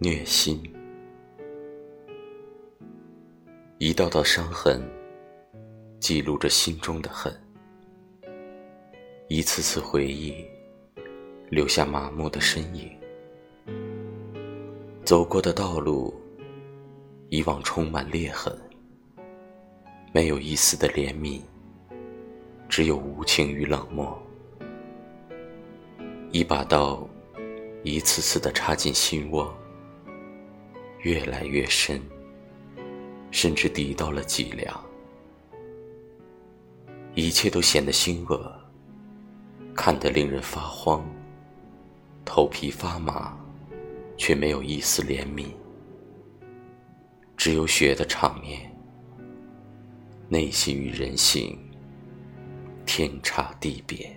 虐心，一道道伤痕记录着心中的恨，一次次回忆留下麻木的身影。走过的道路，以往充满裂痕，没有一丝的怜悯，只有无情与冷漠。一把刀，一次次的插进心窝。越来越深，甚至抵到了脊梁，一切都显得腥恶，看得令人发慌，头皮发麻，却没有一丝怜悯，只有血的场面，内心与人性天差地别。